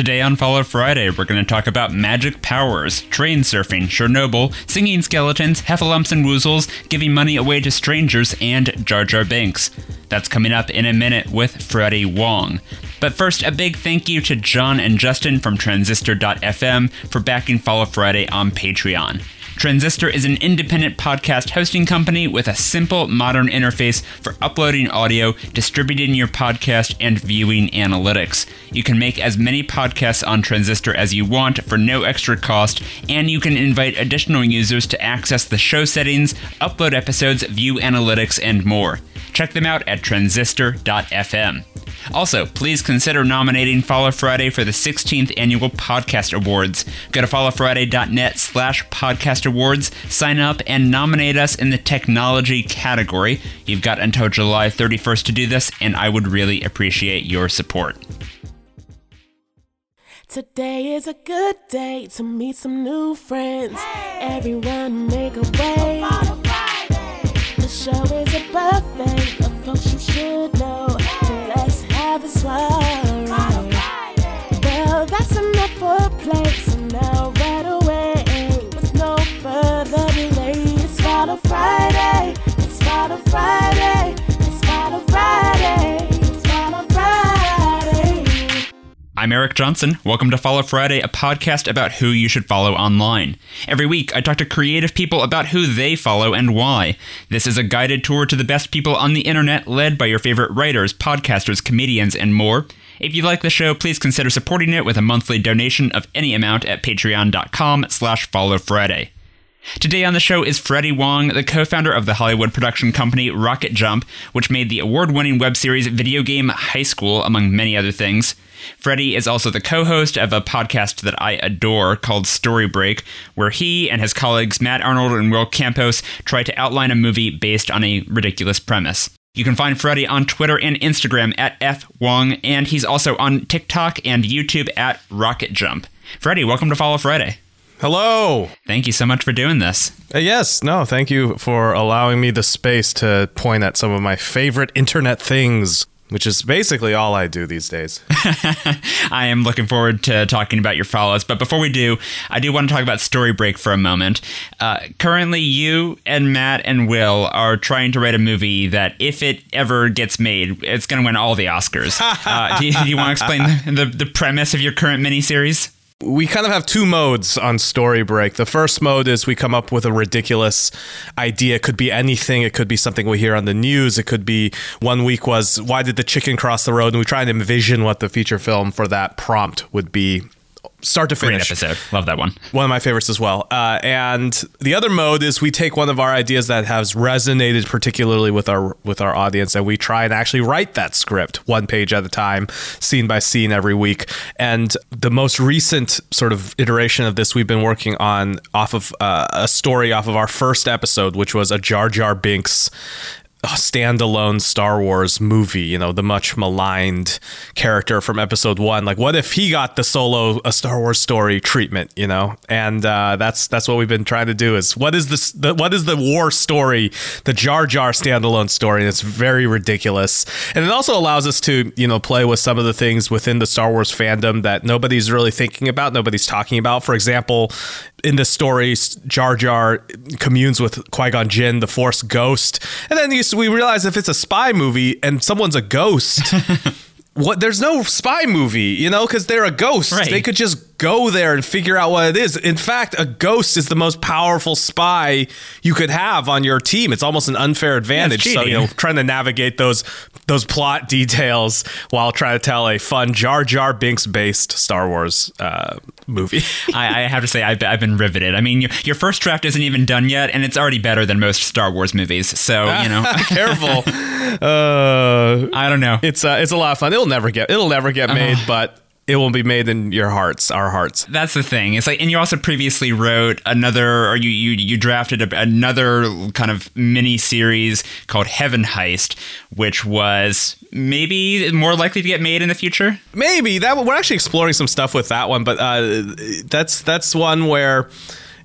Today on Follow Friday, we're going to talk about magic powers, train surfing, Chernobyl, singing skeletons, heffalumps and woozles, giving money away to strangers, and Jar Jar Binks. That's coming up in a minute with Freddie Wong. But first, a big thank you to John and Justin from Transistor.fm for backing Follow Friday on Patreon. Transistor is an independent podcast hosting company with a simple, modern interface for uploading audio, distributing your podcast, and viewing analytics. You can make as many podcasts on Transistor as you want for no extra cost, and you can invite additional users to access the show settings, upload episodes, view analytics, and more. Check them out at transistor.fm. Also, please consider nominating Follow Friday for the 16th Annual Podcast Awards. Go to followfriday.net slash podcast awards, sign up, and nominate us in the technology category. You've got until July 31st to do this, and I would really appreciate your support. Today is a good day to meet some new friends. Everyone make a way. Show is a buffet of folks you should know. So let's have a soiree. Well, that's enough for play. So now right away, with no further delay, it's Follow Friday. It's Follow Friday. I'm Eric Johnson. Welcome to Follow Friday, a podcast about who you should follow online. Every week, I talk to creative people about who they follow and why. This is a guided tour to the best people on the internet, led by your favorite writers, podcasters, comedians, and more. If you like the show, please consider supporting it with a monthly donation of any amount at patreon.com slash followfriday. Today on the show is Freddie Wong, the co-founder of the Hollywood production company Rocket Jump, which made the award-winning web series Video Game High School, among many other things. Freddie is also the co-host of a podcast that I adore called Story Break, where he and his colleagues Matt Arnold and Will Campos try to outline a movie based on a ridiculous premise. You can find Freddie on Twitter and Instagram at F Wong, and he's also on TikTok and YouTube at Rocket Jump. Freddie, welcome to Follow Friday. Hello. Thank you so much for doing this. Uh, yes, no, thank you for allowing me the space to point at some of my favorite internet things, which is basically all I do these days. I am looking forward to talking about your follows. But before we do, I do want to talk about Story Break for a moment. Uh, currently, you and Matt and Will are trying to write a movie that, if it ever gets made, it's going to win all the Oscars. uh, do, you, do you want to explain the, the, the premise of your current miniseries? We kind of have two modes on Story Break. The first mode is we come up with a ridiculous idea. It could be anything. It could be something we hear on the news. It could be one week was why did the chicken cross the road? And we try and envision what the feature film for that prompt would be start to Great finish. episode. Love that one. One of my favorites as well. Uh, and the other mode is we take one of our ideas that has resonated particularly with our with our audience, and we try and actually write that script one page at a time, scene by scene every week. And the most recent sort of iteration of this we've been working on off of uh, a story off of our first episode, which was a Jar Jar Binks standalone Star Wars movie, you know, the much maligned character from episode one. Like, what if he got the solo a Star Wars story treatment, you know? And uh, that's that's what we've been trying to do is what is the, what is the war story, the Jar Jar standalone story? And it's very ridiculous. And it also allows us to, you know, play with some of the things within the Star Wars fandom that nobody's really thinking about, nobody's talking about. For example, in this story, Jar Jar communes with Qui Gon Jinn, the Force ghost, and then you, we realize if it's a spy movie and someone's a ghost, what? There's no spy movie, you know, because they're a ghost. Right. They could just go there and figure out what it is. In fact, a ghost is the most powerful spy you could have on your team. It's almost an unfair advantage. so you know, trying to navigate those those plot details while trying to tell a fun Jar Jar Binks based Star Wars uh, movie. I, I have to say, I've, I've been riveted. I mean, your, your first draft isn't even done yet, and it's already better than most Star Wars movies. So, you know, Careful. Uh, I don't know. it's uh, it's a lot of fun. It'll never get it'll never get made, but it will be made in your hearts, our hearts. That's the thing. It's like, and you also previously wrote another, or you you you drafted a, another kind of mini series called Heaven Heist, which was maybe more likely to get made in the future. Maybe that we're actually exploring some stuff with that one, but uh, that's that's one where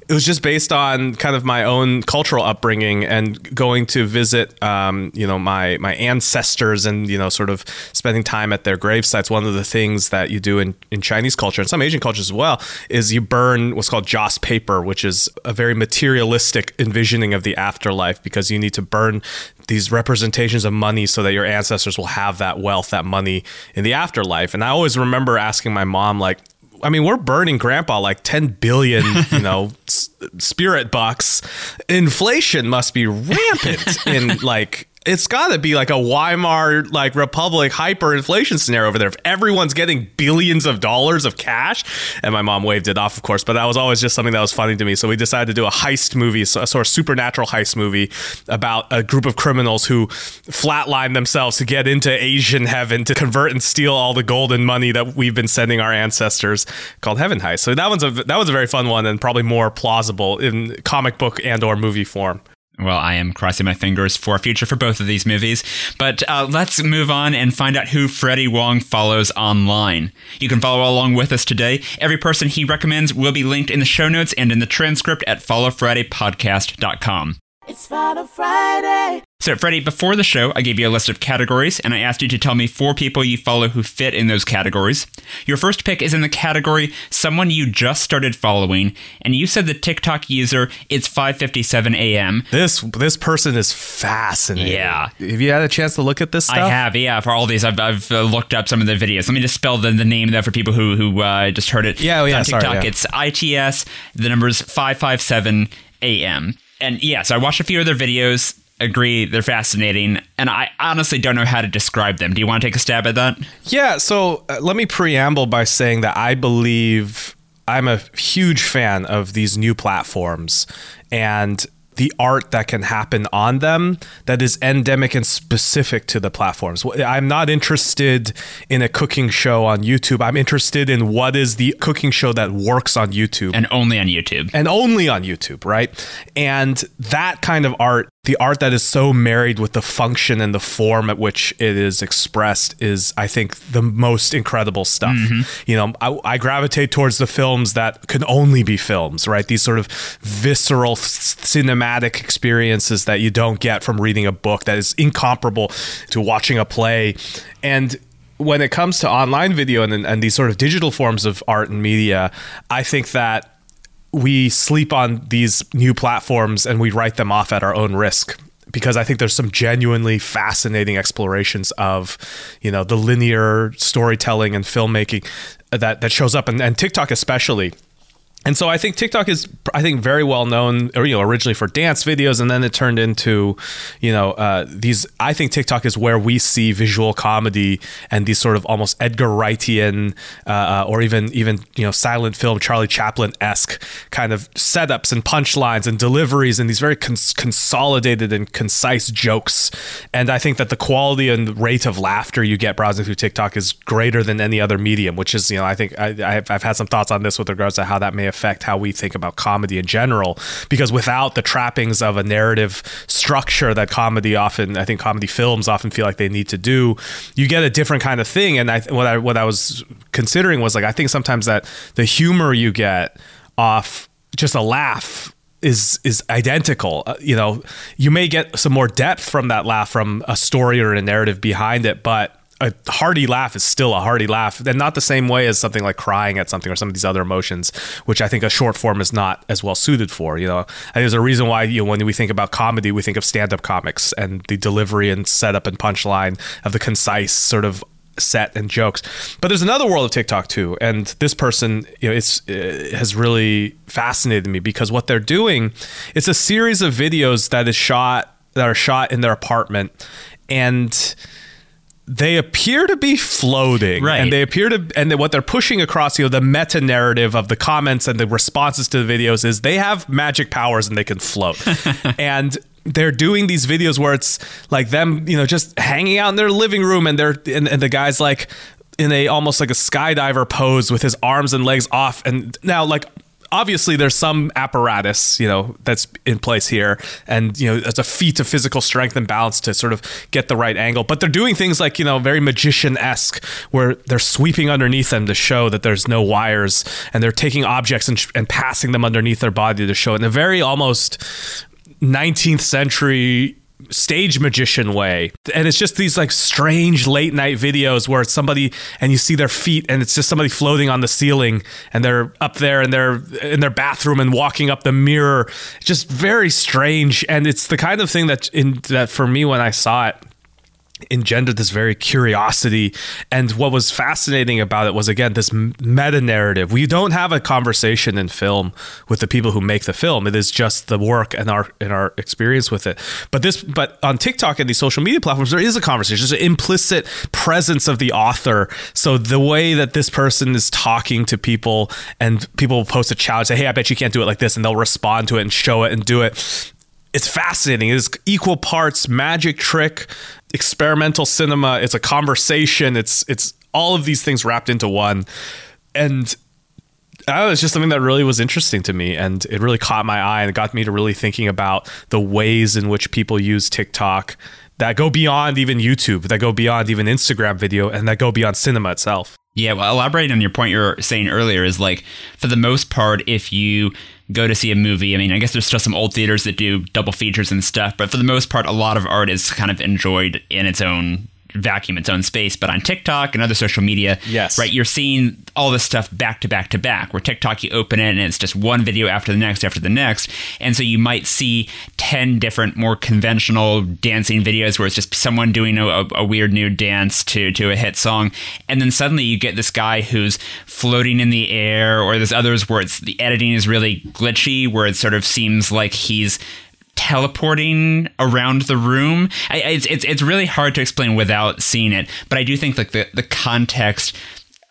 it was just based on kind of my own cultural upbringing and going to visit, um, you know, my my ancestors and you know, sort of spending time at their grave sites. One of the things that you do in, in Chinese culture and some Asian cultures as well is you burn what's called joss paper, which is a very materialistic envisioning of the afterlife because you need to burn these representations of money so that your ancestors will have that wealth, that money in the afterlife. And I always remember asking my mom, like, I mean, we're burning grandpa like 10 billion, you know, s- spirit bucks. Inflation must be rampant in like it's got to be like a Weimar like Republic hyperinflation scenario over there. If everyone's getting billions of dollars of cash, and my mom waved it off, of course, but that was always just something that was funny to me. So we decided to do a heist movie, a sort of supernatural heist movie about a group of criminals who flatline themselves to get into Asian heaven to convert and steal all the golden money that we've been sending our ancestors, called Heaven Heist. So that one's a that was a very fun one and probably more plausible in comic book and or movie form. Well, I am crossing my fingers for a future for both of these movies. But uh, let's move on and find out who Freddie Wong follows online. You can follow along with us today. Every person he recommends will be linked in the show notes and in the transcript at followfridaypodcast.com. It's Follow Friday. So, Freddie, before the show, I gave you a list of categories, and I asked you to tell me four people you follow who fit in those categories. Your first pick is in the category someone you just started following, and you said the TikTok user it's 5:57 a.m. This this person is fascinating. Yeah. Have you had a chance to look at this stuff? I have, yeah. For all these, I've, I've uh, looked up some of the videos. Let me just spell the, the name there for people who who uh, just heard it. Yeah, oh, yeah, On sorry, TikTok, yeah. it's ITS. The number's five five seven a.m. And yeah, so I watched a few of their videos. Agree, they're fascinating, and I honestly don't know how to describe them. Do you want to take a stab at that? Yeah, so uh, let me preamble by saying that I believe I'm a huge fan of these new platforms and the art that can happen on them that is endemic and specific to the platforms. I'm not interested in a cooking show on YouTube. I'm interested in what is the cooking show that works on YouTube And only on YouTube. and only on YouTube, right? And that kind of art, the art that is so married with the function and the form at which it is expressed, is I think the most incredible stuff. Mm-hmm. You know, I, I gravitate towards the films that can only be films, right? These sort of visceral, cinematic experiences that you don't get from reading a book that is incomparable to watching a play. And when it comes to online video and, and these sort of digital forms of art and media, I think that we sleep on these new platforms and we write them off at our own risk because I think there's some genuinely fascinating explorations of, you know, the linear storytelling and filmmaking that that shows up and, and TikTok especially. And so I think TikTok is, I think, very well known, or you know, originally for dance videos, and then it turned into, you know, uh, these. I think TikTok is where we see visual comedy and these sort of almost Edgar Wrightian, uh, uh, or even even you know, silent film Charlie Chaplin esque kind of setups and punchlines and deliveries and these very cons- consolidated and concise jokes. And I think that the quality and rate of laughter you get browsing through TikTok is greater than any other medium. Which is, you know, I think I, I've, I've had some thoughts on this with regards to how that may affect how we think about comedy in general. Because without the trappings of a narrative structure that comedy often, I think comedy films often feel like they need to do, you get a different kind of thing. And I, what I what I was considering was like I think sometimes that the humor you get off just a laugh is is identical. Uh, you know, you may get some more depth from that laugh from a story or a narrative behind it, but a hearty laugh is still a hearty laugh, and not the same way as something like crying at something or some of these other emotions, which I think a short form is not as well suited for. You know, there's a reason why you know, when we think about comedy, we think of stand-up comics and the delivery and setup and punchline of the concise sort of set and jokes. But there's another world of TikTok too, and this person, you know, it's uh, has really fascinated me because what they're doing, it's a series of videos that is shot that are shot in their apartment, and they appear to be floating. Right. and they appear to and what they're pushing across you know the meta narrative of the comments and the responses to the videos is they have magic powers and they can float. And they're doing these videos where it's like them you know just hanging out in their living room and they're and, and the guy's like in a almost like a skydiver pose with his arms and legs off. And now like obviously there's some apparatus, you know, that's in place here, and you know, it's a feat of physical strength and balance to sort of get the right angle. But they're doing things like you know, very magician esque, where they're sweeping underneath them to show that there's no wires, and they're taking objects and, and passing them underneath their body to show it. In a very almost 19th century stage magician way. And it's just these like strange late night videos where it's somebody and you see their feet and it's just somebody floating on the ceiling and they're up there and they're in their bathroom and walking up the mirror. Just very strange. And it's the kind of thing that in that for me when I saw it engendered this very curiosity. And what was fascinating about it was again this meta narrative. We don't have a conversation in film with the people who make the film. It is just the work and our and our experience with it. But this but on tiktok and these social media platforms there is a conversation. There's an implicit presence of the author. So the way that this person is talking to people and people post a challenge say hey i bet you can't do it like this and they'll respond to it and show it and do it. It's fascinating. It's equal parts magic trick, experimental cinema. It's a conversation. It's it's all of these things wrapped into one, and uh, it's just something that really was interesting to me, and it really caught my eye and it got me to really thinking about the ways in which people use TikTok that go beyond even YouTube, that go beyond even Instagram video, and that go beyond cinema itself. Yeah, well, elaborating on your point you were saying earlier is like, for the most part, if you go to see a movie, I mean, I guess there's still some old theaters that do double features and stuff, but for the most part, a lot of art is kind of enjoyed in its own vacuum its own space. But on TikTok and other social media, yes. right, you're seeing all this stuff back to back to back. Where TikTok, you open it and it's just one video after the next after the next, and so you might see ten different more conventional dancing videos where it's just someone doing a, a weird new dance to to a hit song, and then suddenly you get this guy who's floating in the air, or there's others where it's the editing is really glitchy, where it sort of seems like he's teleporting around the room. I, it's, it's it's really hard to explain without seeing it, but I do think like the the context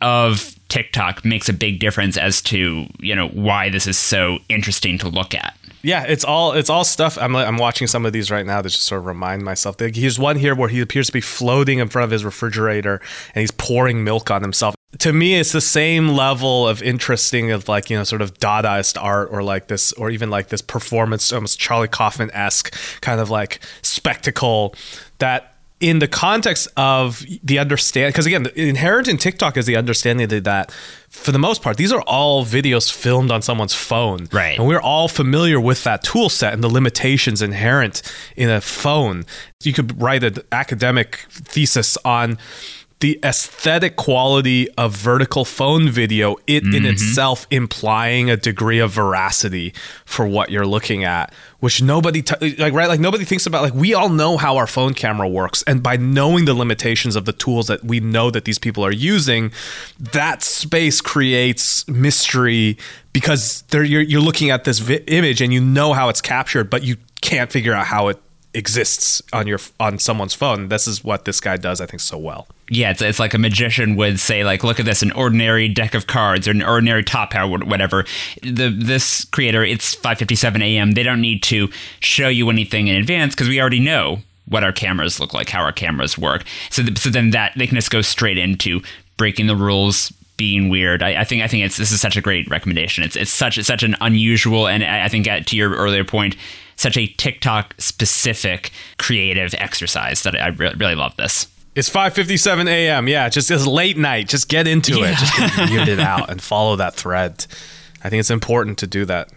of TikTok makes a big difference as to you know why this is so interesting to look at. Yeah, it's all it's all stuff. I'm I'm watching some of these right now to just sort of remind myself. Here's one here where he appears to be floating in front of his refrigerator and he's pouring milk on himself to me it's the same level of interesting of like you know sort of dadaist art or like this or even like this performance almost charlie kaufman-esque kind of like spectacle that in the context of the understand because again inherent in tiktok is the understanding that for the most part these are all videos filmed on someone's phone. Right. And we're all familiar with that tool set and the limitations inherent in a phone. You could write an academic thesis on the aesthetic quality of vertical phone video, it mm-hmm. in itself implying a degree of veracity for what you're looking at, which nobody t- like right like nobody thinks about like we all know how our phone camera works and by knowing the limitations of the tools that we know that these people are using, that space creates mystery because you're, you're looking at this vi- image and you know how it's captured, but you can't figure out how it exists on your on someone's phone. This is what this guy does, I think, so well. Yeah, it's, it's like a magician would say, like, look at this, an ordinary deck of cards or an ordinary top hat, whatever. The this creator, it's 5:57 a.m. They don't need to show you anything in advance because we already know what our cameras look like, how our cameras work. So, so then that they can just go straight into breaking the rules, being weird. I, I, think I think it's this is such a great recommendation. It's it's such it's such an unusual and I think at, to your earlier point, such a TikTok specific creative exercise that I re- really love this. It's 5:57 a.m. Yeah, just it's late night. Just get into yeah. it. Just get it out and follow that thread. I think it's important to do that.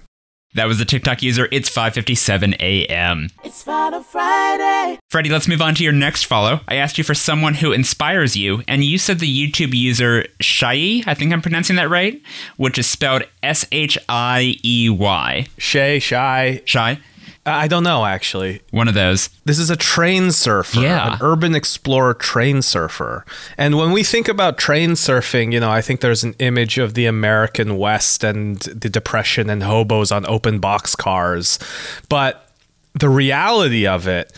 That was the TikTok user. It's 5:57 a.m. It's Follow Friday. Freddie, let's move on to your next follow. I asked you for someone who inspires you, and you said the YouTube user Shai. I think I'm pronouncing that right, which is spelled S H I E Y. Shay, Shy, Shy. I don't know actually. One of those. This is a train surfer, yeah. an urban explorer train surfer. And when we think about train surfing, you know, I think there's an image of the American West and the depression and hobos on open box cars. But the reality of it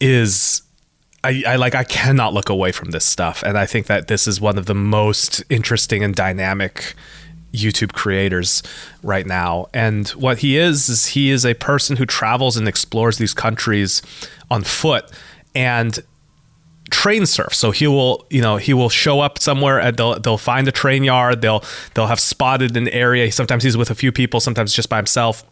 is I, I, like I cannot look away from this stuff, and I think that this is one of the most interesting and dynamic YouTube creators right now. And what he is is he is a person who travels and explores these countries on foot and train surf. So he will, you know, he will show up somewhere and they'll they'll find a train yard. They'll they'll have spotted an area. Sometimes he's with a few people, sometimes just by himself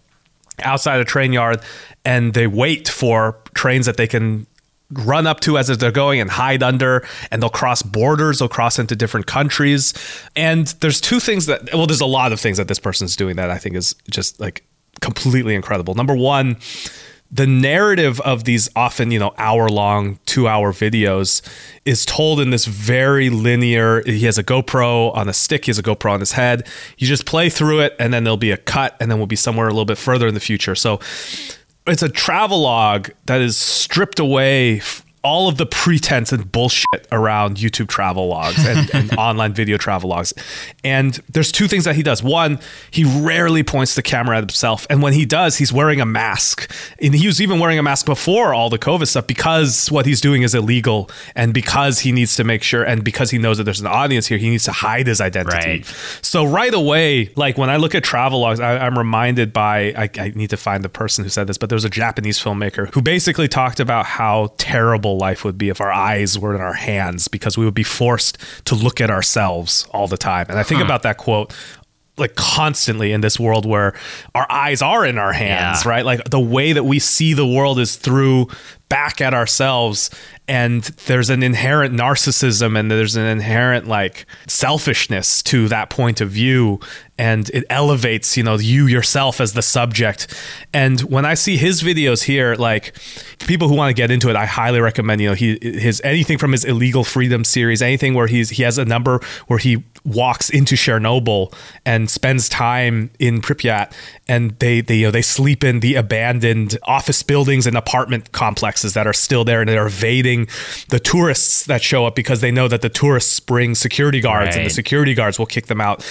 outside a train yard and they wait for trains that they can run up to as they're going and hide under and they'll cross borders they'll cross into different countries. And there's two things that well there's a lot of things that this person's doing that i think is just like completely incredible. Number one the narrative of these often you know hour long two hour videos is told in this very linear he has a gopro on a stick he has a gopro on his head. You just play through it and then there'll be a cut and then we'll be somewhere a little bit further in the future. So it's a travelogue that is stripped away all of the pretense and bullshit around YouTube travel logs and, and online video travel logs. And there's two things that he does. One, he rarely points the camera at himself. And when he does, he's wearing a mask. And he was even wearing a mask before all the COVID stuff because what he's doing is illegal. And because he needs to make sure, and because he knows that there's an audience here, he needs to hide his identity. Right. So right away, like when I look at travel logs, I, I'm reminded by, I, I need to find the person who said this, but there was a Japanese filmmaker who basically talked about how terrible life would be if our eyes were in our hands because we would be forced to look at ourselves all the time. And I think about that quote like constantly in this world where our eyes are in our hands, Yeah. right? Like the way that we see the world is through back at ourselves and there's an inherent narcissism and there's an inherent like selfishness to that point of view and it elevates you know you yourself as the subject. And when i see his videos here like people who want to get into it i highly recommend you know he his anything from his illegal freedom series anything where he's he has a number where he walks into chernobyl and spends time in pripyat and they they you know they sleep in the abandoned office buildings and apartment complexes that are still there and they're evading the tourists that show up because they know that the tourists bring security guards and the security guards will kick them out.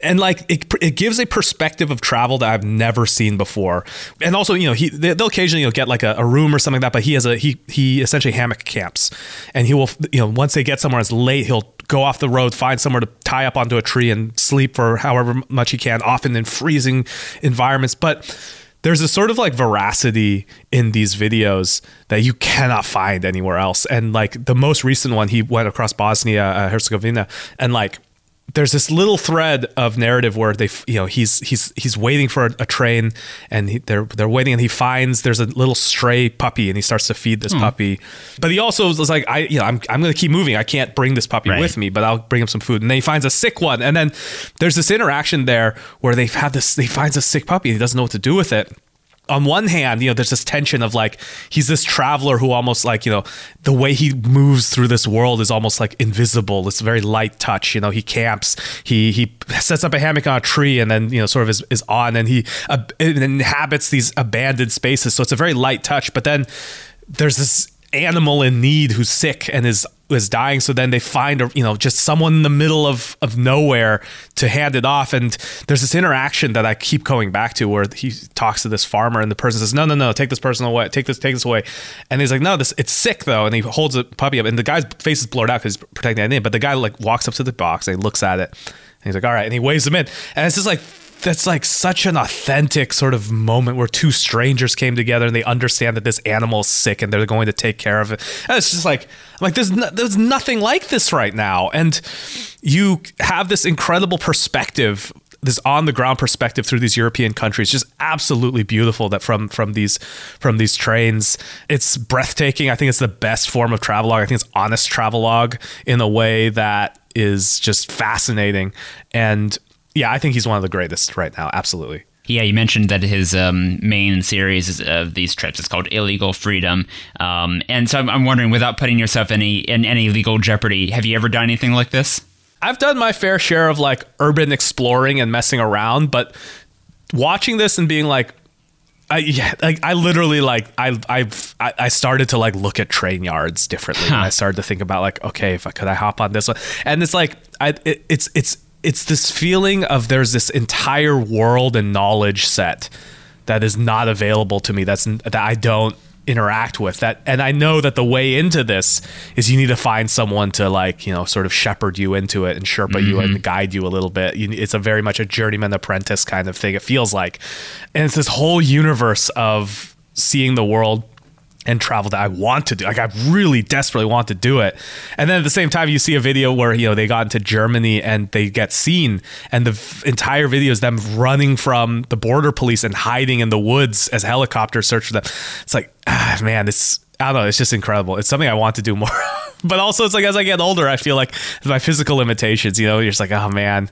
And like it, it gives a perspective of travel that i've never seen before. And also you know he they- they'll occasionally you know, get like a, a room or something like that but he has a he he essentially hammock camps. And he will you know once they get somewhere it's late he'll go off the road find somewhere to tie up onto a tree and sleep for however much he can often in freezing environments. But there's a sort of like veracity in these videos that you cannot find anywhere else. And like the most recent one, he went across Bosnia, uh, Herzegovina, and like there's this little thread of narrative where they, you know, he's he's he's waiting for a, a train, and he, they're they're waiting, and he finds there's a little stray puppy, and he starts to feed this hmm. puppy. But he also was like, I, you know, I'm I'm gonna keep moving. I can't bring this puppy Right. with me, but I'll bring him some food. And then he finds a sick one, and then there's this interaction there where they've had this. He finds a sick puppy, and he doesn't know what to do with it on one hand, you know, there's this tension of like he's this traveler who almost like, you know, the way he moves through this world is almost like invisible. It's very light touch. You know, he camps, he he sets up a hammock on a tree and then, you know, sort of is, is on and he uh, inhabits these abandoned spaces. So it's a very light touch. But then there's this animal in need who's sick and is is dying. So then they find a, you know just someone in the middle of of nowhere to hand it off. And there's this interaction that I keep going back to where he talks to this farmer and the person says no no no take this person away take this take this away. And he's like no this it's sick though. And he holds a puppy up and the guy's face is blurred out because he's protecting the name but the guy like walks up to the box and he looks at it and he's like all right. And he waves him in. And it's just like that's like such an authentic sort of moment where two strangers came together and they understand that this animal is sick and they're going to take care of it. And it's just like, I'm like there's no, there's nothing like this right now, and you have this incredible perspective, this on the ground perspective through these European countries, just absolutely beautiful. That from from these from these trains, it's breathtaking. I think it's the best form of travelogue. I think it's honest travelogue in a way that is just fascinating and yeah, I think he's one of the greatest right now. Absolutely. Yeah, you mentioned that his um, main series of these trips is called Illegal Freedom, um, and so I'm, I'm wondering, without putting yourself any in any legal jeopardy, have you ever done anything like this? I've done my fair share of like urban exploring and messing around, but watching this and being like, I yeah, like I literally like I I've I I started to like look at train yards differently. And I started to think about like, okay, if I could I hop on this one, and it's like I it, it's it's it's this feeling of there's this entire world and knowledge set that is not available to me. That's that I don't interact with that and i know that the way into this is you need to find someone to like you know sort of shepherd you into it and sherpa you and mm-hmm. guide you a little bit you, it's a very much a journeyman apprentice kind of thing it feels like and it's this whole universe of seeing the world and travel that I want to do. Like I really desperately want to do it. And then at the same time, you see a video where you know they got into Germany and they get seen, and the f- entire video is them running from the border police and hiding in the woods as helicopters search for them. It's like ah man, it's I don't know. It's just incredible. It's something I want to do more. but also, it's like as I get older, I feel like my physical limitations. You know, you're just like, oh man.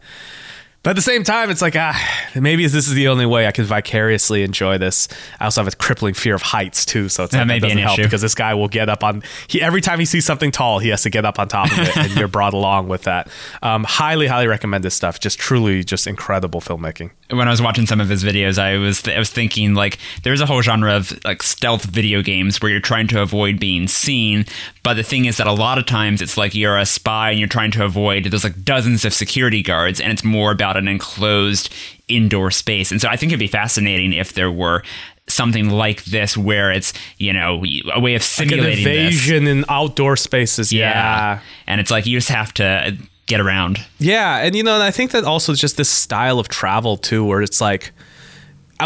But at the same time, it's like, ah, maybe this is the only way I can vicariously enjoy this. I also have a crippling fear of heights too, so it's That like, may that be an doesn't help issue. because this guy will get up on. He every time he sees something tall, he has to get up on top of it, and you're brought along with that. Um, highly, highly recommend this stuff. Just truly, just incredible filmmaking. when I was watching some of his videos, I was I was thinking like there's a whole genre of like stealth video games where you're trying to avoid being seen, but the thing is that a lot of times it's like you're a spy and you're trying to avoid there's like dozens of security guards and it's more about an enclosed indoor space. And so I think it'd be fascinating if there were something like this where it's you know a way of Like an simulating this. invasion in outdoor spaces. yeah. and it's like you just have to get around. Yeah, and you know, and I think that also just this style of travel too, where it's like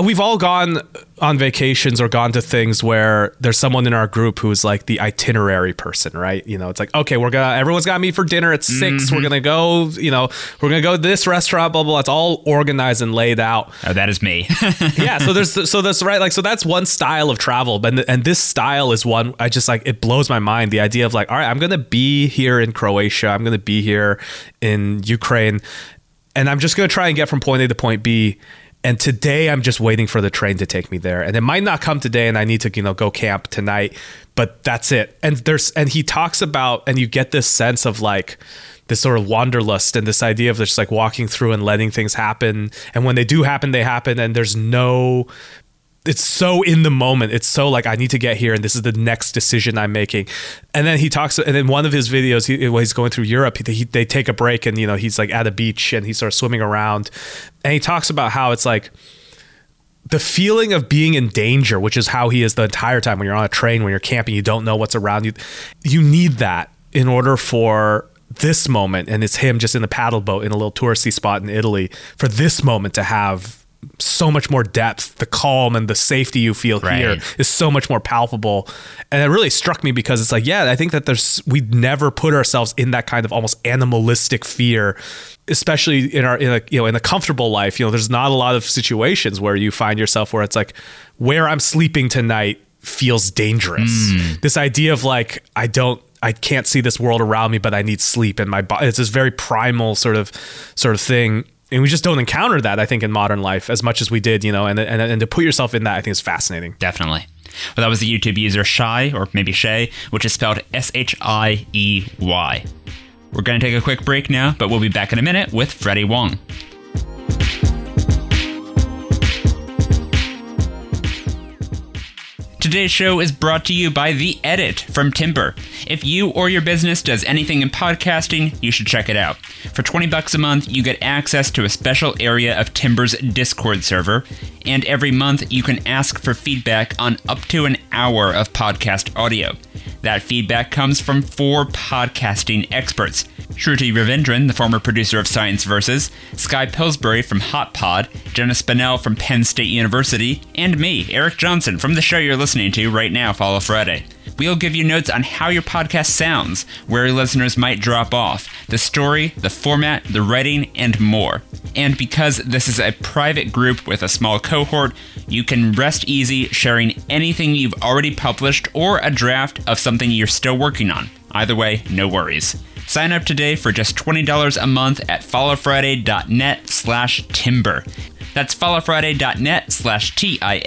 we've all gone on vacations or gone to things where there's someone in our group who's like the itinerary person, right? You know, it's like okay, we're gonna everyone's got to meet for dinner at 6 Mm-hmm. We're gonna go, you know, we're gonna go to this restaurant, blah blah. blah. It's all organized and laid out Oh, that is me. yeah so there's so that's right like so that's one style of travel but and this style is one i just like it blows my mind the idea of like all right i'm gonna be here in croatia i'm gonna be here in ukraine and i'm just gonna try and get from point a to point b and today i'm just waiting for the train to take me there. And it might not come today and i need to you know go camp tonight but that's it. And there's and he talks about and you get this sense of like this sort of wanderlust and this idea of just like walking through and letting things happen. And when they do happen they happen. And there's no it's so in the moment. It's so like I need to get here, and this is the next decision I'm making. And then he talks, and in one of his videos, he, he's going through Europe, he, he, they take a break, and you know he's like at a beach, and he's sort of swimming around, and he talks about how it's like the feeling of being in danger, which is how he is the entire time when you're on a train, when you're camping, you don't know what's around you. You need that in order for this moment, and it's him just in the paddle boat in a little touristy spot in Italy, for this moment to have so much more depth. The calm and the safety you feel here Right. is so much more palpable. And it really struck me because it's like, yeah, I think that there's we never put ourselves in that kind of almost animalistic fear, especially in our in a you know in a comfortable life. You know, there's not a lot of situations where you find yourself where it's like where I'm sleeping tonight feels dangerous. Hmm. This idea of like I don't I can't see this world around me, but I need sleep, and my body. It's this very primal sort of sort of thing, and we just don't encounter that. I think in modern life as much as we did, you know, and and, and to put yourself in that, I think is fascinating. Definitely. Well, that was the YouTube user Shy, or maybe Shay, which is spelled S H I E Y. We're going to take a quick break now, but we'll be back in a minute with Freddie Wong. Today's show is brought to you by The Edit from Timber. If you or your business does anything in podcasting, you should check it out. For 20 bucks a month, you get access to a special area of Timber's Discord server, and every month you can ask for feedback on up to an hour of podcast audio. That feedback comes from four podcasting experts. Shruti Ravindran, the former producer of Science Versus, Sky Pillsbury from Hot Pod, Jenna Spinelle from Penn State University, and me, Eric Johnson, from the show you're listening to right now, Follow Friday. We'll give you notes on how your podcast sounds, where listeners might drop off, the story, the format, the writing, and more. And because this is a private group with a small cohort, you can rest easy sharing anything you've already published or a draft of something you're still working on. Either way, no worries. Sign up today for just $20 a month at followfriday.net slash timber. That's followfriday.net slash T-I-M-B-E-R.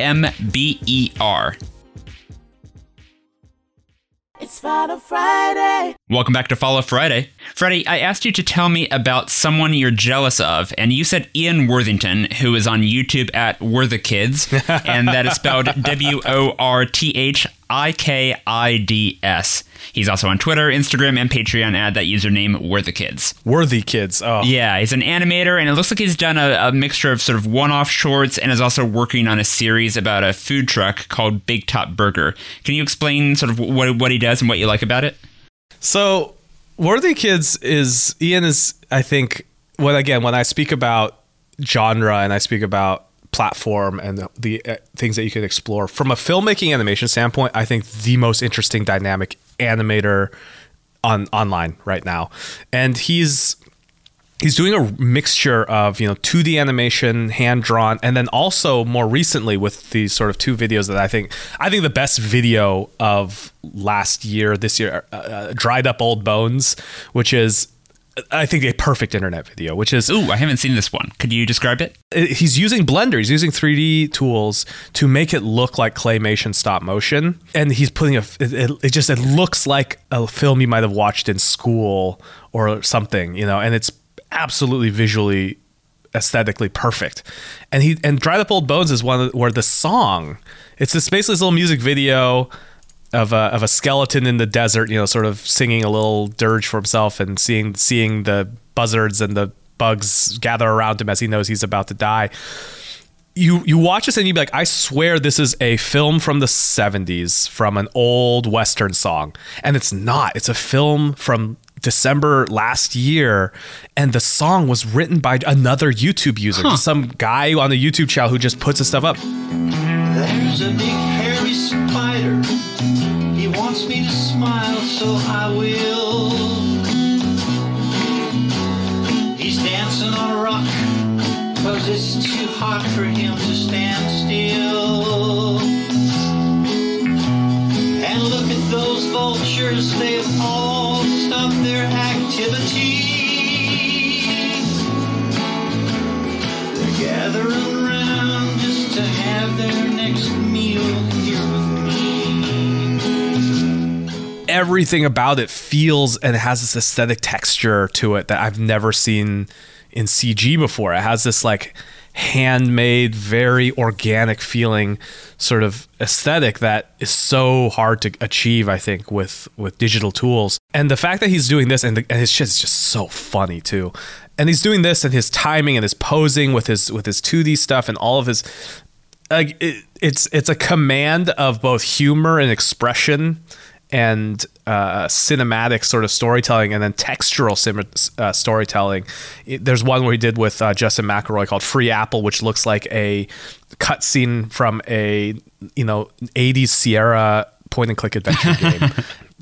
It's Follow Friday. Welcome back to Follow Friday. Freddie, I asked you to tell me about someone you're jealous of, and you said Ian Worthington, who is on YouTube at Worthikids, and that is spelled W O R T H I K I D S. He's also on Twitter, Instagram, and Patreon at that username Worthikids. Worthy kids. Oh, Yeah, he's an animator, and it looks like he's done a, a mixture of sort of one-off shorts, and is also working on a series about a food truck called Big Top Burger. Can you explain sort of what what he does and what you like about it? So, Worthikids is Ian is I think when again when I speak about genre and I speak about platform and the, uh, things that you can explore from a filmmaking animation standpoint. I think the most interesting dynamic animator on online right now, and he's he's doing a mixture of you know 2D animation, hand drawn, and then also more recently with these sort of two videos that I think I think the best video of last year, this year, uh, uh, dried up old bones, which is. I think a perfect internet video, which is Ooh, I haven't seen this one. Could you describe it? it- he's using Blender. He's using 3D tools to make it look like claymation stop motion, and he's putting a. It, it, it just it looks like a film you might have watched in school or something, you know, and it's absolutely visually aesthetically perfect. And he and Dried Up Old Bones is one where the song. It's this basically little music video of a, of a skeleton in the desert, you know, sort of singing a little dirge for himself and seeing seeing the buzzards and the bugs gather around him as he knows he's about to die. You you watch this and you'd be like, I swear this is a film from the 70s from an old Western song. And it's not. It's a film from December last year, and the song was written by another YouTube user, just some guy on the YouTube channel who just puts his stuff up. There's a big hairy spider. He wants me to smile, so I will. He's dancing on a rock, cause it's too hot for him to stand still. And look at those vultures, they've all stopped their activity. They're gathering just to have their next meal here with me. everything about it feels and has this aesthetic texture to it that I've never seen in CG before. It has this like handmade, very organic feeling sort of aesthetic that is so hard to achieve, I think, with with digital tools. And the fact that he's doing this and, the, and his shit is just so funny too. And he's doing this and his timing and his posing with his with his 2D stuff and all of his like it, it's it's a command of both humor and expression and uh, cinematic sort of storytelling and then textural sim- uh, storytelling. It- there's one he did with uh, Justin McElroy called Free Apple, which looks like a cutscene from a you know 80s Sierra point and click adventure game.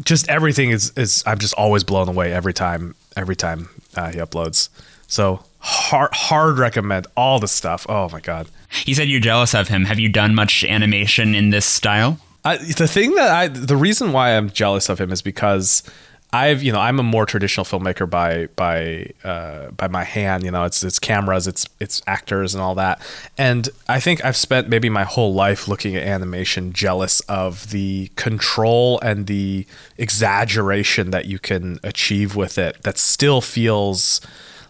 just everything is is I'm just always blown away every time every time uh, he uploads. So hard hard recommend all the stuff. Oh my god. You said you're jealous of him. Have you done much animation in this style? I, the thing that I, the reason why I'm jealous of him is because I've, you know, I'm a more traditional filmmaker by by uh, by my hand. You know, it's it's cameras, it's it's actors and all that. And I think I've spent maybe my whole life looking at animation, jealous of the control and the exaggeration that you can achieve with it. That still feels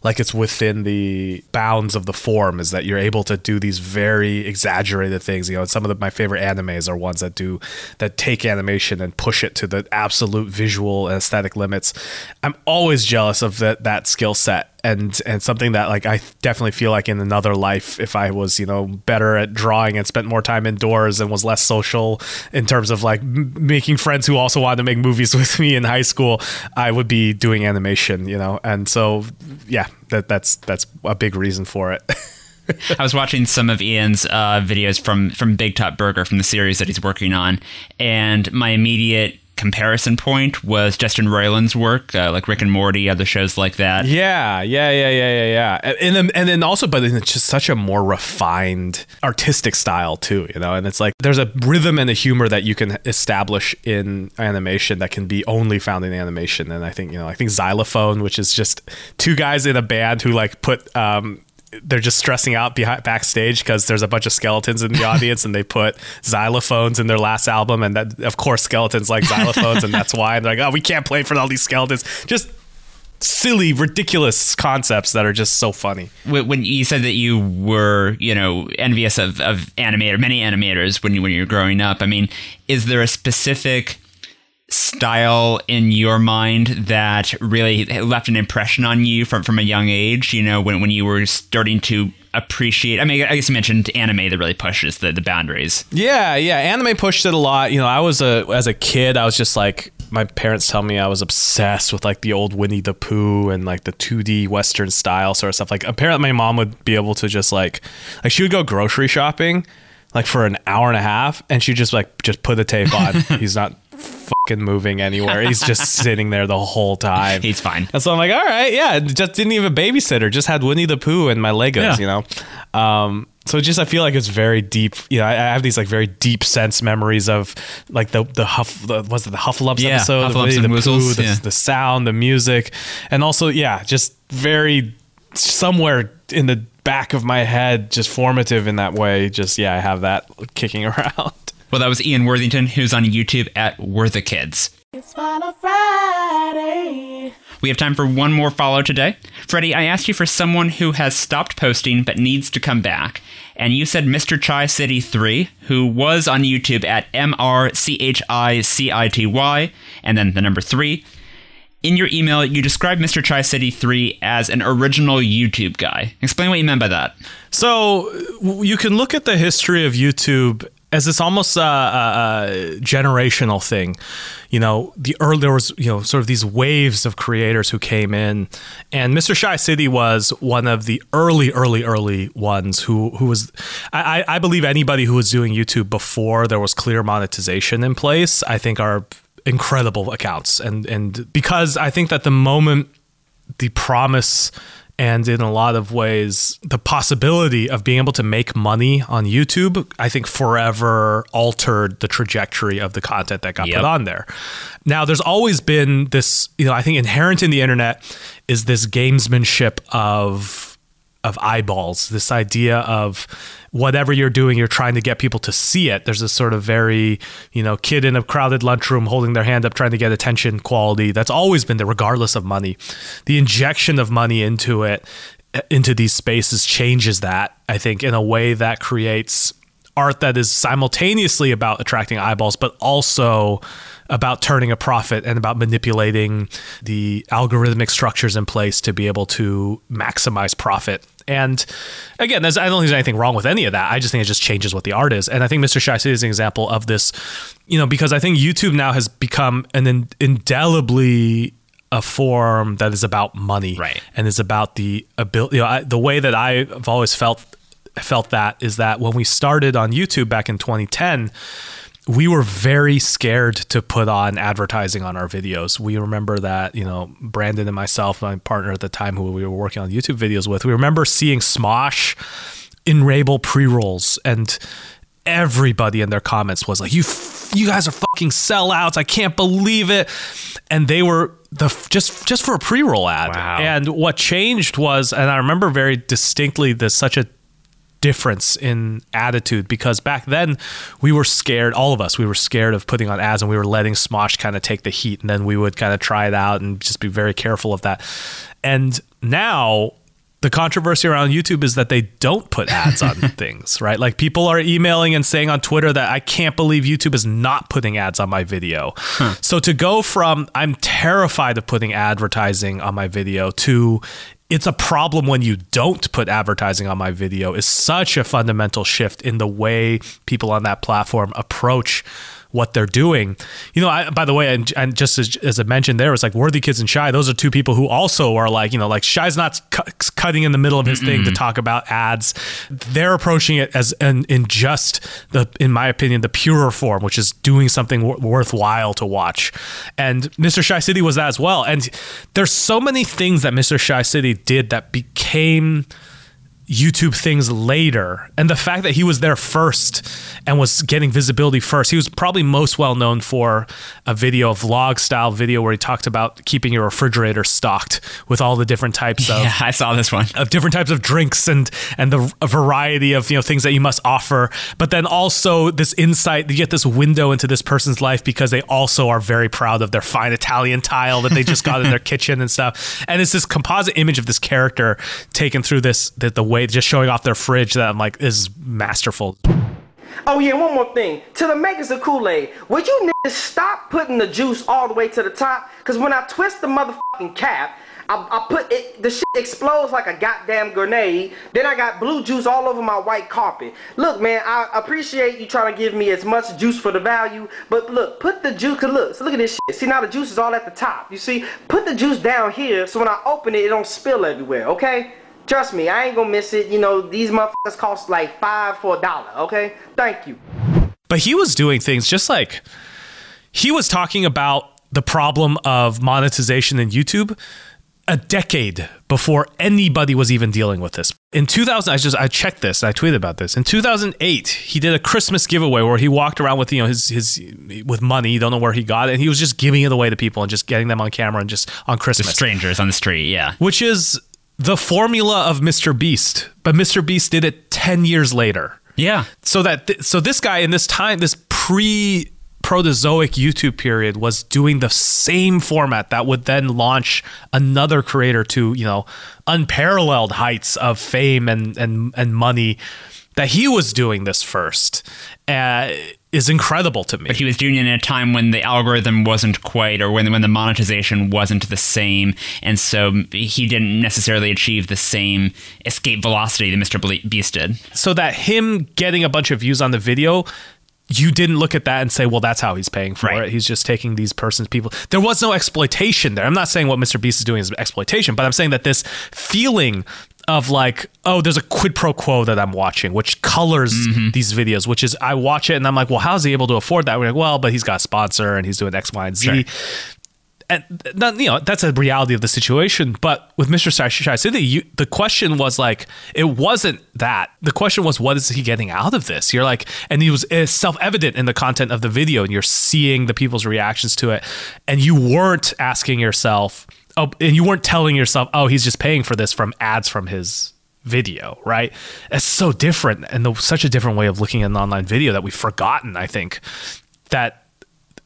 like it's within the bounds of the form is that you're able to do these very exaggerated things. You know and some of the, my favorite animes are ones that do that take animation and push it to the absolute visual and aesthetic limits. I'm always jealous of that that skill set and and something that like I definitely feel like in another life if I was you know better at drawing and spent more time indoors and was less social in terms of like m- making friends who also wanted to make movies with me in high school I would be doing animation you know? And so yeah that that's that's a big reason for it. I was watching some of Ian's uh, videos from from Big Top Burger from the series that he's working on, and my immediate comparison point was Justin Roiland's work, uh, like Rick and Morty, other shows like that. Yeah, yeah, yeah, yeah, yeah, yeah. And- then, and then also, but it's just such a more refined artistic style too, you know. And it's like there's a rhythm and a humor that you can establish in animation that can be only found in animation. And I think you know, I think Xylophone, which is just two guys in a band who like put um they're just stressing out behind backstage because there's a bunch of skeletons in the audience and they put xylophones in their last album and that of course skeletons like xylophones and that's why. And they're like oh we can't play for all these skeletons. Just silly ridiculous concepts that are just so funny. When you said that you were, you know, envious of, of animator, many animators when you when you were growing up, I mean, is there a specific style in your mind that really left an impression on you from from a young age? You know, when when you were starting to appreciate. I mean, I guess you mentioned anime that really pushes the the boundaries. yeah yeah anime pushed it a lot you know i was a as a kid i was just like my parents tell me I was obsessed with like the old Winnie the Pooh and like the 2D Western style sort of stuff. Like apparently my mom would be able to just like like she would go grocery shopping like for an hour and a half and she'd just like just put the tape on. He's not fucking moving anywhere. He's just sitting there the whole time. He's fine. And so I'm like, all right, yeah, just didn't even babysitter, just had Winnie the Pooh and my Legos, Yeah. you know? Um, so just I feel like it's very deep. You know, I, I have these like very deep sense memories of like the the huff the, was it the Huffalumps Yeah, episode, and the the, yeah. the sound, the music, and also yeah, just very somewhere in the back of my head, just formative in that way. Just yeah, I have that kicking around. Well, that was Ian Worthington, who's on YouTube at Worthikids. It's Follow Friday. We have time for one more follow today. Freddie, I asked you for someone who has stopped posting but needs to come back. And you said Mr. Chai City 3, who was on YouTube at M R C H I C I T Y, and then the number 3. In your email, you described Mr. Chai City 3 as an original YouTube guy. Explain what you meant by that. So you can look at the history of YouTube as this almost uh, uh, uh, generational thing. You know, the early there was you know sort of these waves of creators who came in, and Mr. Chi City was one of the early, early, early ones who who was. I, I I believe anybody who was doing YouTube before there was clear monetization in place, I think are incredible accounts, and and because I think that the moment the promise and in a lot of ways the possibility of being able to make money on YouTube I think forever altered the trajectory of the content that got Yep. put on there. Now there's always been this you know I think inherent in the internet is this gamesmanship of of eyeballs this idea of whatever you're doing you're trying to get people to see it. There's this sort of very you know kid in a crowded lunchroom holding their hand up trying to get attention quality. That's always been there regardless of money. The injection of money into it eh, into these spaces changes that i think in a way that creates art that is simultaneously about attracting eyeballs, but also about turning a profit and about manipulating the algorithmic structures in place to be able to maximize profit. And again, there's, I don't think there's anything wrong with any of that. I just think it just changes what the art is. And I think Mr. Chi City is an example of this, you know, because I think YouTube now has become an in- indelibly a form that is about money Right. and is about the ability you know I, the way that i've always felt felt that is that when we started on youtube back in 2010 we were very scared to put on advertising on our videos. We remember that, you know, Brandon and myself, my partner at the time who we were working on YouTube videos with, we remember seeing Smosh in Rabel pre-rolls and everybody in their comments was like, "You, f- you guys are fucking sellouts! I can't believe it!" And they were the f- just just for a pre-roll ad. Wow. And what changed was, and I remember very distinctly, there's such a difference in attitude because back then we were scared all of us we were scared of putting on ads and we were letting smosh kind of take the heat and then we would kind of try it out and just be very careful of that and now the controversy around YouTube is that they don't put ads on things, right? Like people are emailing and saying on Twitter that I can't believe YouTube is not putting ads on my video. So to go from I'm terrified of putting advertising on my video to it's a problem when you don't put advertising on my video is such a fundamental shift in the way people on that platform approach what they're doing. You know, I, by the way, and, and just as, as I mentioned there, it's like Worthikids and Chi. Those are two people who also are like, you know, like Chi's not cu- cutting in the middle of his thing to talk about ads. They're approaching it as in, in just the, in my opinion, the purer form, which is doing something wor- worthwhile to watch. And Mr. Chi City was that as well. And there's so many things that Mr. Chi City did that became YouTube things later. And the fact that he was there first and was getting visibility first, he was probably most well known for a video, a vlog style video where he talked about keeping your refrigerator stocked with all the different types of Yeah, I saw this one. of different types of drinks and and the a variety of you know things that you must offer but then also this insight you get this window into this person's life because they also are very proud of their fine italian tile that they just got in their kitchen and stuff and it's this composite image of this character taken through this the, the way just showing off their fridge that i'm like is masterful Oh yeah, one more thing. To the makers of Kool-Aid, would you niggas stop putting the juice all the way to the top? Cause when I twist the motherfucking cap, I, I put it, the shit explodes like a goddamn grenade. Then I got blue juice all over my white carpet. Look, man, I appreciate you trying to give me as much juice for the value, but look, put the juice, cause look, so look at this shit. See, now the juice is all at the top. You see, put the juice down here so when I open it, it don't spill everywhere, okay? Trust me, I ain't gonna miss it. You know, these motherfuckers cost like five for a dollar, okay? Thank you. But he was doing things just like he was talking about the problem of monetization in YouTube a decade before anybody was even dealing with this. In 2000, I just I checked this. I tweeted about this. In 2008, he did a Christmas giveaway where he walked around with you know his his with money. You don't know where he got it, and he was just giving it away to people and just getting them on camera and just on The Christmas strangers on the street, yeah. which is the formula of Mr. Beast. But Mr. Beast did it 10 years later. Yeah. So that th- so this guy in this time this pre protozoic YouTube period was doing the same format that would then launch another creator to, you know, unparalleled heights of fame and and and money that he was doing this first. Uh, is incredible to me. But he was doing it in a time when the algorithm wasn't quite, or when when the monetization wasn't the same, and so he didn't necessarily achieve the same escape velocity that Mr. Beast did. so that him getting a bunch of views on the video you didn't look at that and say well that's how he's paying for Right. it he's just taking these persons people there was no exploitation there i'm not saying what mr beast is doing is exploitation but i'm saying that this feeling of like oh there's a quid pro quo that i'm watching which colors mm-hmm. these videos which is i watch it and i'm like well how's he able to afford that we're like well but he's got a sponsor and he's doing x y and z Sure. and that, you know that's a reality of the situation. But with Mr. Chi City, you, the question was like, it wasn't that. The question was, what is he getting out of this? You're like, and he was self evident in the content of the video, and you're seeing the people's reactions to it, and you weren't asking yourself, oh, and you weren't telling yourself, oh, he's just paying for this from ads from his video, right? It's so different and the, such a different way of looking at an online video that we've forgotten. I think that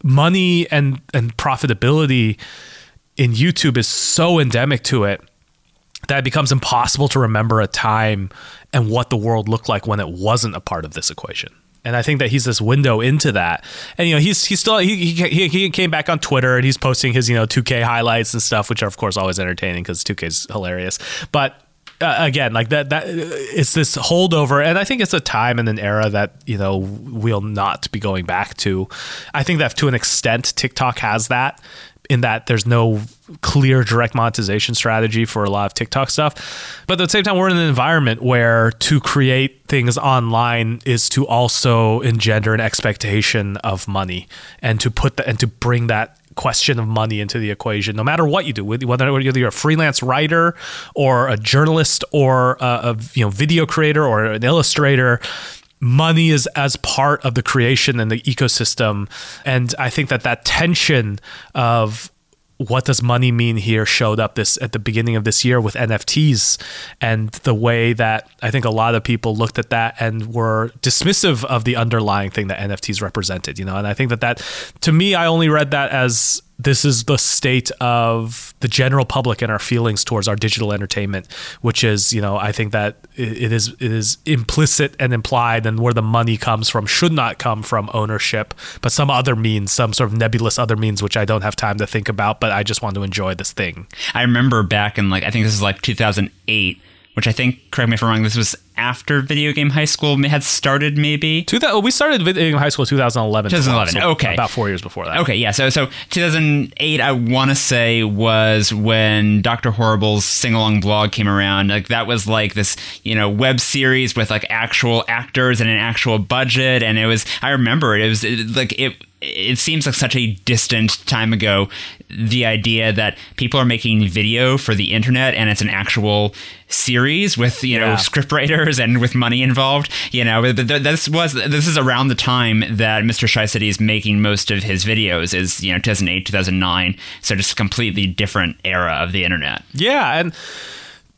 money and and profitability in YouTube is so endemic to it that it becomes impossible to remember a time and what the world looked like when it wasn't a part of this equation. And I think that he's this window into that. And you know, he's he's still he he, he came back on Twitter and he's posting his you know 2K highlights and stuff, which are of course always entertaining because 2K is hilarious. But uh, again, like that that it's this holdover, and I think it's a time and an era that you know we'll not be going back to. I think that to an extent, TikTok has that in that there's no clear direct monetization strategy for a lot of TikTok stuff. But at the same time, we're in an environment where to create things online is to also engender an expectation of money and to put that and to bring that question of money into the equation no matter what you do whether whether you're a freelance writer or a journalist or a, a you know video creator or an illustrator money is as part of the creation and the ecosystem and i think that that tension of what does money mean here showed up this at the beginning of this year with NFTs and the way that I think a lot of people looked at that and were dismissive of the underlying thing that NFTs represented, you know. And I think that that to me I only read that as this is the state of the general public and our feelings towards our digital entertainment, which is, you know, I think that it is it is implicit and implied, and where the money comes from should not come from ownership, but some other means, some sort of nebulous other means, which I don't have time to think about, but I just want to enjoy this thing. I remember back in like I think this is like 2008, which I think correct me if I'm wrong. This was after Video Game High School had started, maybe. Two thou- we started video game high school 2011. 2011, so okay. about four years before that. Okay, yeah. So so 2008, I want to say was when Doctor Horrible's sing along blog came around. Like that was like this, you know, web series with like actual actors and an actual budget, and it was. I remember it. It was it, like it. It seems like such a distant time ago. The idea that people are making video for the internet and it's an actual series with you know Yeah. scriptwriters and with money involved. You know, but this was this is around the time that Mr. Chi City is making most of his videos. Is you know 2008, 2009. So just a completely different era of the internet. Yeah, and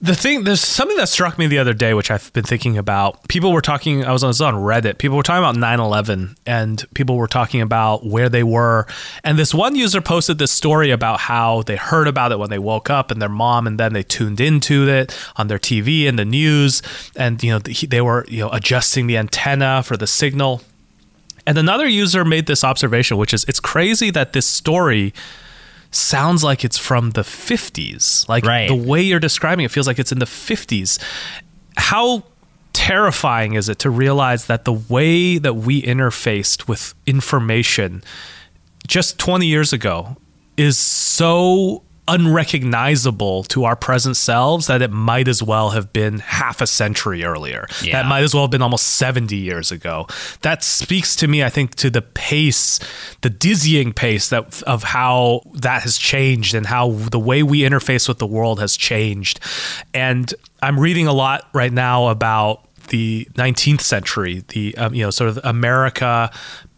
the thing there's something that struck me the other day which I've been thinking about. People were talking I was on, Reddit. People were talking about 9/11 and people were talking about where they were. And this one user posted this story about how they heard about it when they woke up and their mom and then they tuned into it on their TV and the news and you know they were you know adjusting the antenna for the signal. And another user made this observation which is it's crazy that this story sounds like it's from the 50s. Like Right. the way you're describing it feels like it's in the 50s. How terrifying is it to realize that the way that we interfaced with information just 20 years ago is so unrecognizable to our present selves that it might as well have been half a century earlier. Yeah. That might as well have been almost 70 years ago. That speaks to me, I think, to the pace, the dizzying pace that of how that has changed and how the way we interface with the world has changed. And I'm reading a lot right now about the 19th century, the um, you know sort of America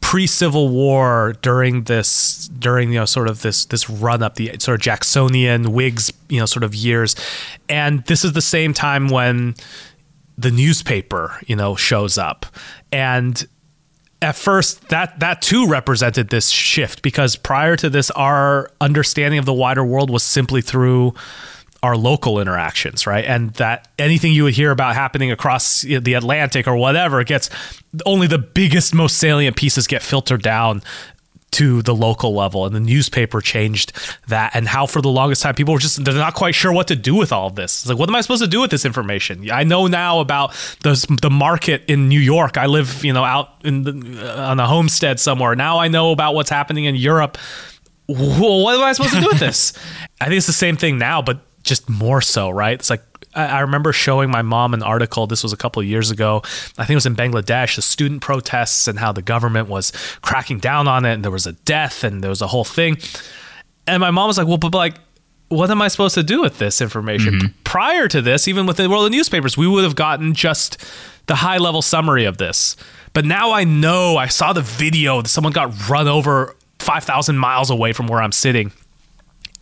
pre-Civil War during this during you know sort of this this run up the sort of Jacksonian Whigs you know sort of years, and this is the same time when the newspaper you know shows up. And at first that that too represented this shift because prior to this our understanding of the wider world was simply through our local interactions right? And that anything you would hear about happening across the atlantic or whatever gets only the biggest most salient pieces get filtered down to the local level. And the newspaper changed that. And how for the longest time people were just they're not quite sure what to do with all of this. It's like what am i supposed to do with this information? I know now about the, the market in new york. I live you know out in the, uh, on a homestead somewhere. Now i know about what's happening in europe. Well, what am i supposed to do with this? I think it's the same thing now but just more so right it's like I remember showing my mom an article. This was a couple of years ago. I think it was in Bangladesh, the student protests and how the government was cracking down on it, and there was a death, and there was a whole thing. And my mom was like, "Well, but like, what am I supposed to do with this information?" Mm-hmm. Prior to this, even with the world of newspapers, we would have gotten just the high level summary of this. But now I know. I saw the video. that Someone got run over five thousand miles away from where I'm sitting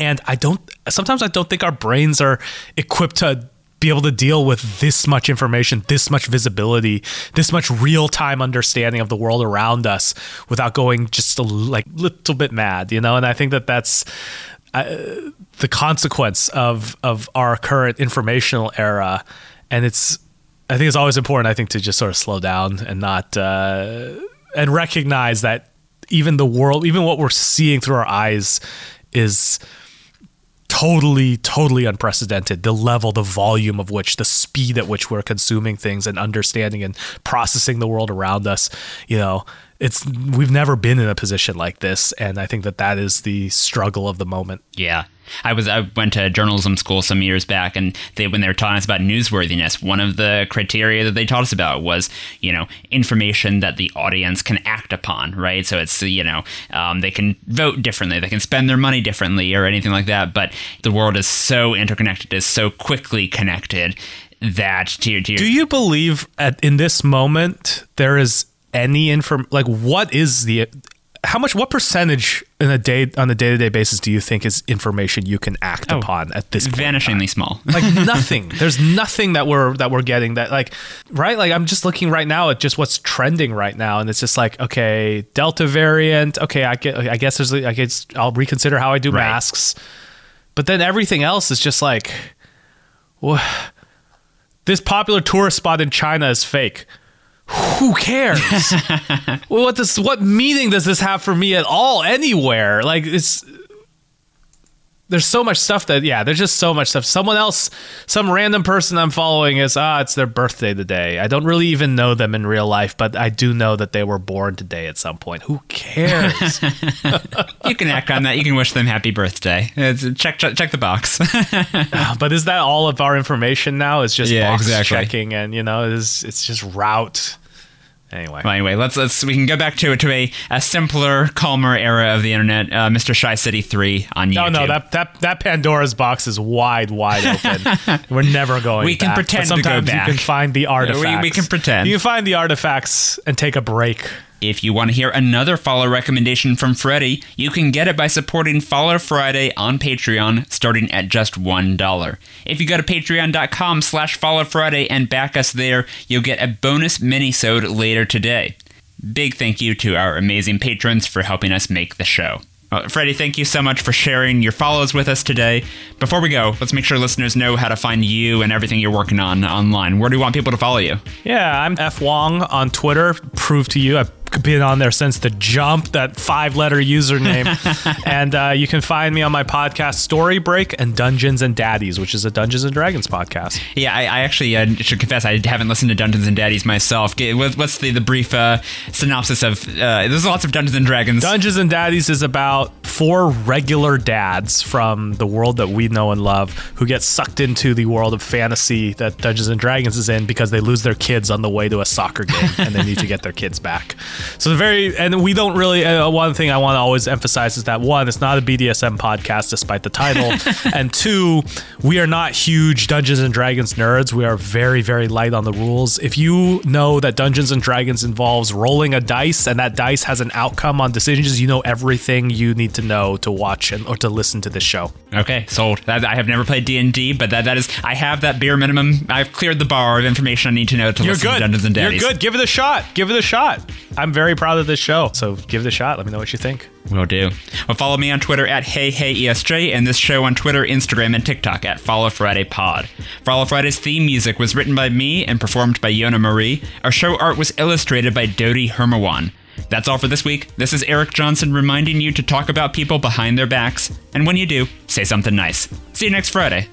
and I don't sometimes I don't think our brains are equipped to be able to deal with this much information, this much visibility, this much real-time understanding of the world around us without going just a like little bit mad, you know? And I think that that's uh, the consequence of of our current informational era and it's I think it's always important I think to just sort of slow down and not uh and recognize that even the world even what we're seeing through our eyes is totally totally unprecedented the level the volume of which the speed at which we're consuming things and understanding and processing the world around us you know it's we've never been in a position like this and i think that that is the struggle of the moment Yeah. I was I went to journalism school some years back and they when they were telling us about newsworthiness, one of the criteria that they taught us about was, you know, information that the audience can act upon, right? So it's you know, um, they can vote differently, they can spend their money differently or anything like that, but the world is so interconnected, is so quickly connected that to your, to your do you believe at in this moment there is any inform like what is the how much what percentage in a day on a day-to-day basis do you think is information you can act Oh, upon at this point vanishingly small. like nothing. There's nothing that we're that we're getting that like right? Like i'm just looking right now at just what's trending right now and it's just like okay delta variant okay i get i guess there's i guess i'll reconsider how i do Right. masks. But then everything else is just like this popular tourist spot in china is fake who cares? Well, what does what meaning does this have for me at all anywhere? Like it's there's so much stuff that yeah there's just so much stuff someone else some random person i'm following is ah it's their birthday today i don't really even know them in real life but i do know that they were born today at some point who cares you can act on that. You can wish them happy birthday. It's, check, check check the box. but is that all of our information now It's just Yeah, box exactly. checking and you know it's it's just route anyway Well, anyway, let's let's we can go back to to a, a simpler, calmer era of the internet. Uh, Mr. Chi City Three on YouTube. no, no, that, that that Pandora's box is wide, wide open. We're never going. We can back. pretend but to go sometimes back. You can find the artifacts. we can pretend. You can find the artifacts and take a break. If you want to hear another follow recommendation from Freddie, you can get it by supporting Follow Friday on Patreon, starting at just $1. If you go to patreon.com slash follow Friday and back us there, you'll get a bonus mini-sode later today. Big thank you to our amazing patrons for helping us make the show. Uh, Freddie, thank you so much for sharing your follows with us today. Before we go, let's make sure listeners know how to find you and everything you're working on online. Where do you want people to follow you? Yeah, I'm F Wong on Twitter. Prove to you, I been on there since the jump, that five letter username. and uh, you can find me on my podcast, Story Break and Dungeons and Daddies, which is a Dungeons and Dragons podcast. Yeah, I, I actually uh, should confess I haven't listened to Dungeons and Daddies myself. What's the, the brief uh, synopsis of? Uh, there's lots of Dungeons and Dragons. Dungeons and Daddies is about four regular dads from the world that we know and love who get sucked into the world of fantasy that Dungeons and Dragons is in because they lose their kids on the way to a soccer game and they need to get their kids back. So the very and we don't really uh, one thing I want to always emphasize is that one it's not a BDSM podcast despite the title and two we are not huge Dungeons and Dragons nerds. We are very very light on the rules. If you know that Dungeons and Dragons involves rolling a dice and that dice has an outcome on decisions, you know everything you need to know to watch and or to listen to this show. Okay, sold. I have never played D and D, but that that is I have that bare minimum. I've cleared the bar of information I need to know to You're listen good. to Dungeons and Dragons. You're good. Give it a shot. Give it a shot. I'm very proud of this show. So give it a shot. Let me know what you think. Will do. Well, follow me on Twitter at HeyHeyESJ and this show on Twitter, Instagram, and TikTok at Follow Friday Pod. Follow Friday's theme music was written by me and performed by Yona Marie. Our show art was illustrated by Dodi Hermawan. That's all for this week. This is Eric Johnson reminding you to talk about people behind their backs, and when you do, say something nice. See you next Friday.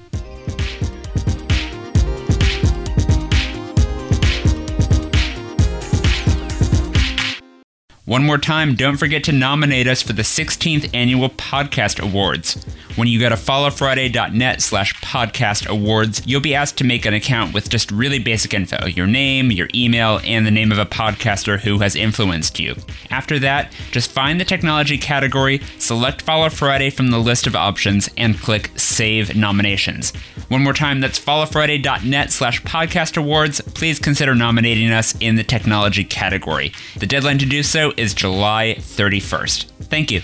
One more time, don't forget to nominate us for the 16th Annual Podcast Awards. When you go to followfriday.net slash podcast awards, you'll be asked to make an account with just really basic info your name, your email, and the name of a podcaster who has influenced you. After that, just find the technology category, select Follow Friday from the list of options, and click Save Nominations. One more time, that's followfriday.net slash podcast awards. Please consider nominating us in the technology category. The deadline to do so is July 31st. Thank you.